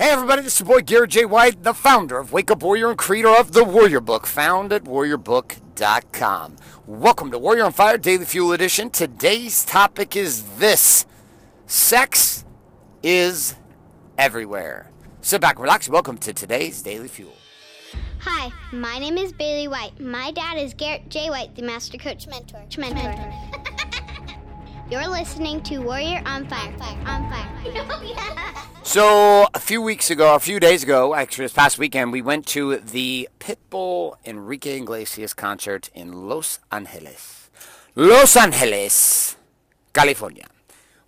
Hey everybody, this is your boy Garrett J. White, the founder of Wake Up Warrior and creator of the Warrior Book, found at warriorbook.com. Welcome to Warrior on Fire Daily Fuel Edition. Today's topic is this sex is everywhere. Sit back, relax, welcome to today's Daily Fuel. Hi, my name is Bailey White. My dad is Garrett J. White, the Master Coach Mentor. Mentor. You're listening to Warrior on Fire. On Fire. Oh, So, a few weeks ago, a few days ago, actually this past weekend, we went to the Pitbull Enrique Iglesias concert in Los Angeles. Los Angeles, California.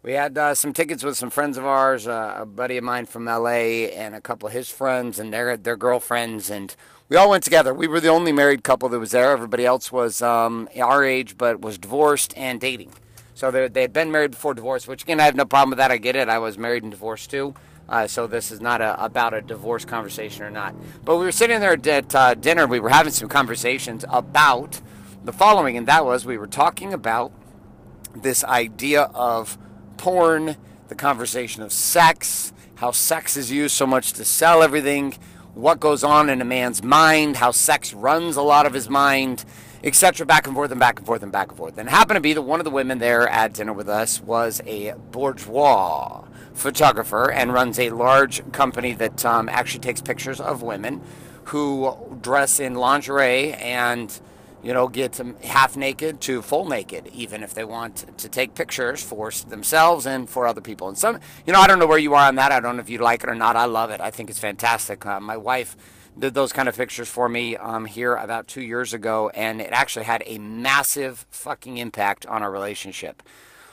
We had uh, some tickets with some friends of ours, uh, a buddy of mine from LA, and a couple of his friends and their their girlfriends, and we all went together. We were the only married couple that was there. Everybody else was um, our age, but was divorced and dating. So they, they had been married before divorce, which again I have no problem with that. I get it. I was married and divorced too. Uh, so this is not a, about a divorce conversation or not. But we were sitting there at uh, dinner. We were having some conversations about the following, and that was we were talking about this idea of porn, the conversation of sex, how sex is used so much to sell everything, what goes on in a man's mind, how sex runs a lot of his mind, etc. Back and forth and back and forth and back and forth. And happened to be that one of the women there at dinner with us was a boudoir photographer and runs a large company that um, actually takes pictures of women who dress in lingerie and you know get half naked to full naked even if they want to take pictures for themselves and for other people and some you know i don't know where you are on that i don't know if you like it or not i love it i think it's fantastic uh, my wife did those kind of pictures for me um, here about two years ago, and it actually had a massive fucking impact on our relationship.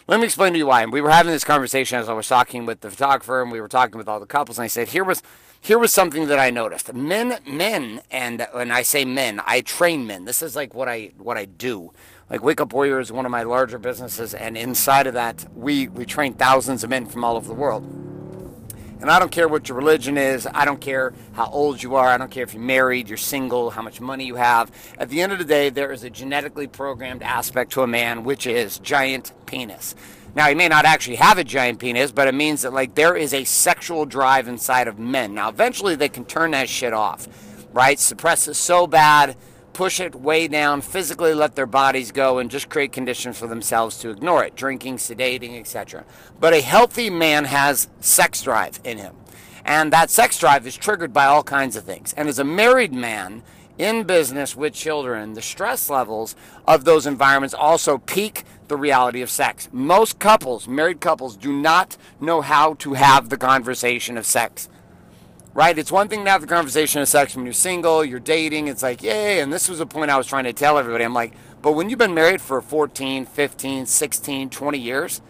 Let me explain to you why. And we were having this conversation as I was talking with the photographer, and we were talking with all the couples, and I said, here was here was something that I noticed. Men, men, and when I say men, I train men. This is like what I what I do. Like Wake Up Warrior is one of my larger businesses, and inside of that, we we train thousands of men from all over the world. And I don't care what your religion is. I don't care how old you are. I don't care if you're married, you're single, how much money you have. At the end of the day, there is a genetically programmed aspect to a man, which is giant penis. Now, he may not actually have a giant penis, but it means that, like, there is a sexual drive inside of men. Now, eventually they can turn that shit off, right? Suppress it so bad push it way down, physically let their bodies go, and just create conditions for themselves to ignore it drinking, sedating, etc. But a healthy man has sex drive in him. And that sex drive is triggered by all kinds of things. And as a married man in business with children, the stress levels of those environments also peak the reality of sex. Most couples, married couples, do not know how to have the conversation of sex right? It's one thing to have the conversation of sex when you're single, you're dating. It's like, yay. And this was a point I was trying to tell everybody. I'm like, but when you've been married for 14, 15, 16, 20 years,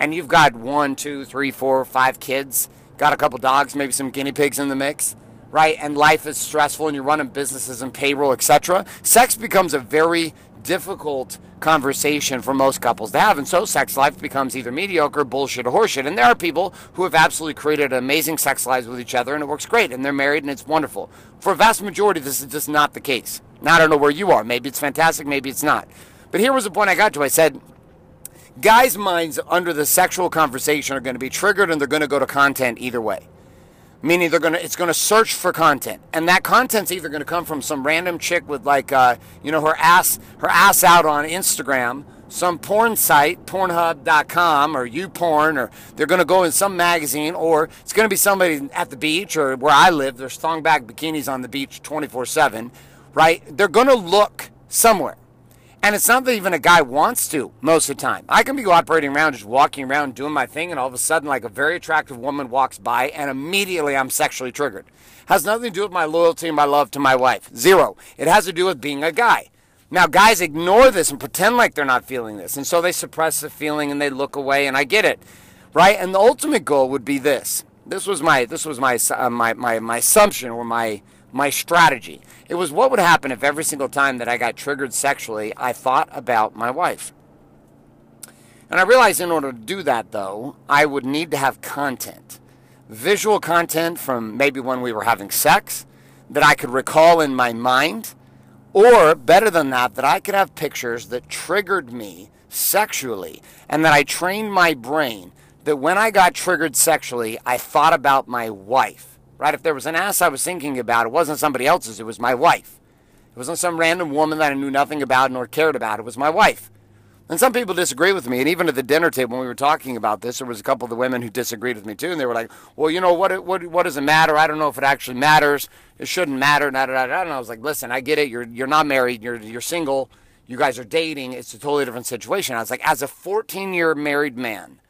and you've got one, two, three, four, five kids, got a couple dogs, maybe some guinea pigs in the mix, right? And life is stressful and you're running businesses and payroll, etc. Sex becomes a very difficult conversation for most couples to have. And so sex life becomes either mediocre, bullshit, or horseshit. And there are people who have absolutely created amazing sex lives with each other and it works great and they're married and it's wonderful. For a vast majority, this is just not the case. Now, I don't know where you are. Maybe it's fantastic, maybe it's not. But here was the point I got to. I said, guys' minds under the sexual conversation are going to be triggered and they're going to go to content either way meaning they're gonna it's gonna search for content. And that content's either gonna come from some random chick with like uh, you know her ass her ass out on instagram some porn site pornhub.com or youporn or they're gonna go in some magazine or it's gonna be somebody at the beach or where i live there's thong back bikinis on the beach 24 7 right? They're gonna look somewhere and it's not that even a guy wants to most of the time. I can be operating around, just walking around, doing my thing, and all of a sudden, like a very attractive woman walks by, and immediately I'm sexually triggered. Has nothing to do with my loyalty and my love to my wife. Zero. It has to do with being a guy. Now, guys ignore this and pretend like they're not feeling this. And so they suppress the feeling and they look away, and I get it. Right? And the ultimate goal would be this. This was my this was my uh, my, my my assumption or my my strategy. It was what would happen if every single time that I got triggered sexually, I thought about my wife. And I realized in order to do that, though, I would need to have content. Visual content from maybe when we were having sex that I could recall in my mind, or better than that, that I could have pictures that triggered me sexually and that I trained my brain that when I got triggered sexually, I thought about my wife right? If there was an ass I was thinking about, it wasn't somebody else's, it was my wife. It wasn't some random woman that I knew nothing about nor cared about. It was my wife. And some people disagree with me. And even at the dinner table when we were talking about this, there was a couple of the women who disagreed with me too. And they were like, well, you know, what, what, what does it matter? I don't know if it actually matters. It shouldn't matter. Da, da, da. And I was like, listen, I get it. You're, you're not married. You're, you're single. You guys are dating. It's a totally different situation. I was like, as a 14 year married man,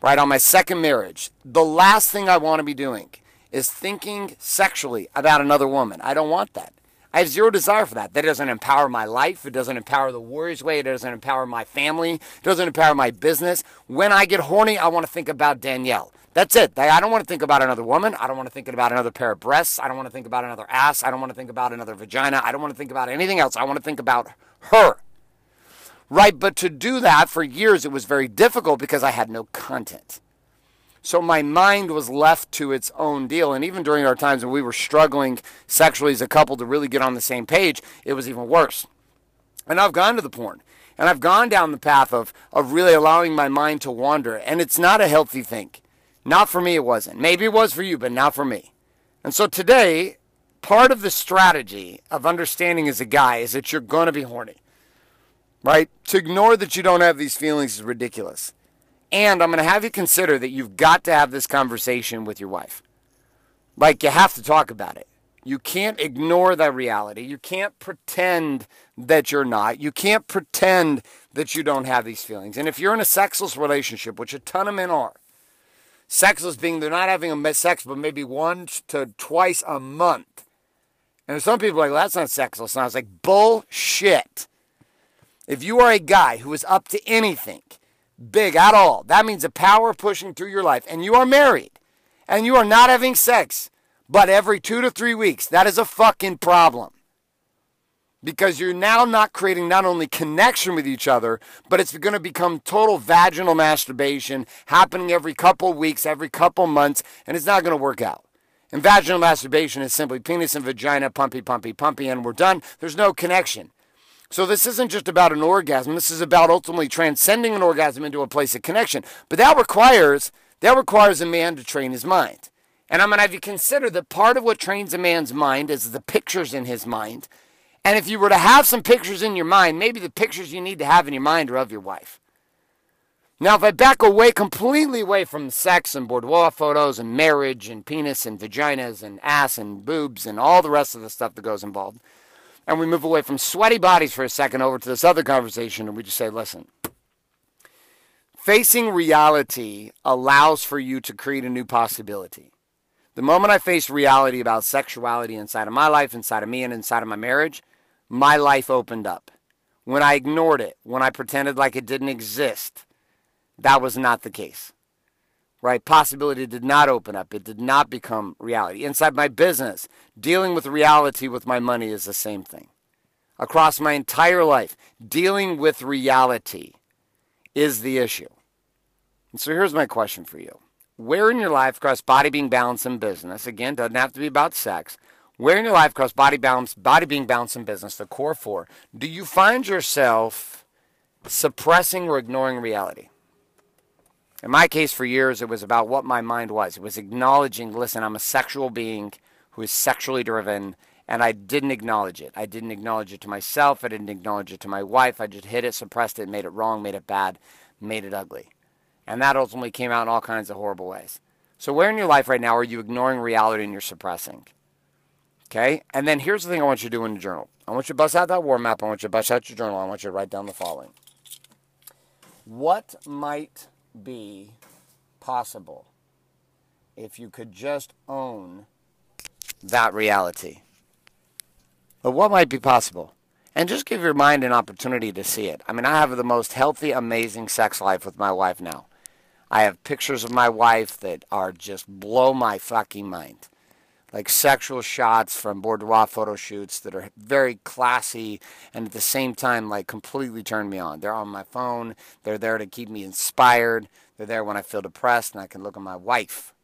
right, on my second marriage, the last thing I want to be doing is thinking sexually about another woman. I don't want that. I have zero desire for that. That doesn't empower my life. It doesn't empower the Warriors way. It doesn't empower my family. It doesn't empower my business. When I get horny, I want to think about Danielle. That's it. I don't want to think about another woman. I don't want to think about another pair of breasts. I don't want to think about another ass. I don't want to think about another vagina. I don't want to think about anything else. I want to think about her. Right? But to do that for years, it was very difficult because I had no content. So my mind was left to its own deal. And even during our times when we were struggling sexually as a couple to really get on the same page, it was even worse. And I've gone to the porn. And I've gone down the path of, of really allowing my mind to wander. And it's not a healthy thing. Not for me, it wasn't. Maybe it was for you, but not for me. And so today, part of the strategy of understanding as a guy is that you're going to be horny. Right? To ignore that you don't have these feelings is ridiculous. And I'm going to have you consider that you've got to have this conversation with your wife. Like, you have to talk about it. You can't ignore that reality. You can't pretend that you're not. You can't pretend that you don't have these feelings. And if you're in a sexless relationship, which a ton of men are, sexless being they're not having a sex but maybe once to twice a month. And some people are like, well, that's not sexless. And I was like, bullshit. If you are a guy who is up to anything, big at all. That means a power pushing through your life. And you are married and you are not having sex, but every two to three weeks. That is a fucking problem. Because you're now not creating not only connection with each other, but it's going to become total vaginal masturbation happening every couple weeks, every couple months, and it's not going to work out. And vaginal masturbation is simply penis and vagina, pumpy, pumpy, pumpy, and we're done. There's no connection. So this isn't just about an orgasm. This is about ultimately transcending an orgasm into a place of connection. But that requires that requires a man to train his mind. And I'm going to have you consider that part of what trains a man's mind is the pictures in his mind. And if you were to have some pictures in your mind, maybe the pictures you need to have in your mind are of your wife. Now, if I back away completely away from sex and boudoir photos and marriage and penis and vaginas and ass and boobs and all the rest of the stuff that goes involved, and we move away from sweaty bodies for a second over to this other conversation and we just say, listen, facing reality allows for you to create a new possibility. The moment I faced reality about sexuality inside of my life, inside of me, and inside of my marriage, my life opened up. When I ignored it, when I pretended like it didn't exist, that was not the case right? Possibility did not open up. It did not become reality. Inside my business, dealing with reality with my money is the same thing. Across my entire life, dealing with reality is the issue. And so here's my question for you. Where in your life across body being balanced in business, again, doesn't have to be about sex, where in your life across body balance, body being balanced in business, the core four, do you find yourself suppressing or ignoring reality? In my case, for years, it was about what my mind was. It was acknowledging, listen, I'm a sexual being who is sexually driven, and I didn't acknowledge it. I didn't acknowledge it to myself. I didn't acknowledge it to my wife. I just hid it, suppressed it, made it wrong, made it bad, made it ugly. And that ultimately came out in all kinds of horrible ways. So, where in your life right now are you ignoring reality and you're suppressing? Okay? And then here's the thing I want you to do in the journal I want you to bust out that war map. I want you to bust out your journal. I want you to write down the following What might be possible if you could just own that reality. But what might be possible? And just give your mind an opportunity to see it. I mean, I have the most healthy, amazing sex life with my wife now. I have pictures of my wife that are just blow my fucking mind like sexual shots from boudoir photo shoots that are very classy and at the same time like completely turn me on. They're on my phone. They're there to keep me inspired. They're there when I feel depressed and I can look at my wife.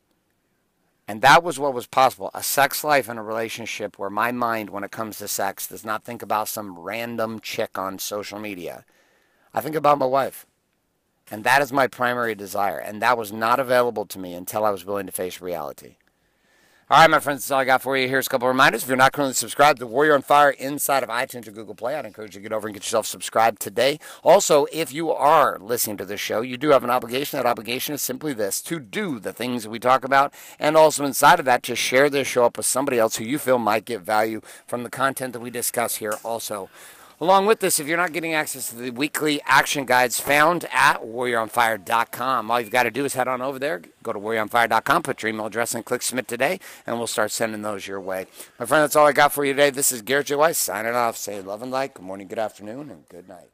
And that was what was possible. A sex life and a relationship where my mind, when it comes to sex, does not think about some random chick on social media. I think about my wife. And that is my primary desire. And that was not available to me until I was willing to face reality. All right, my friends, that's all I got for you. Here's a couple reminders. If you're not currently subscribed to Warrior on Fire inside of iTunes or Google Play, I'd encourage you to get over and get yourself subscribed today. Also, if you are listening to this show, you do have an obligation. That obligation is simply this to do the things that we talk about, and also inside of that, to share this show up with somebody else who you feel might get value from the content that we discuss here also. Along with this, if you're not getting access to the weekly action guides found at warrioronfire.com, all you've got to do is head on over there, go to warrioronfire.com, put your email address and click submit today, and we'll start sending those your way. My friend, that's all I got for you today. This is Garrett J. White signing off. Say love and light. Good morning, good afternoon, and good night.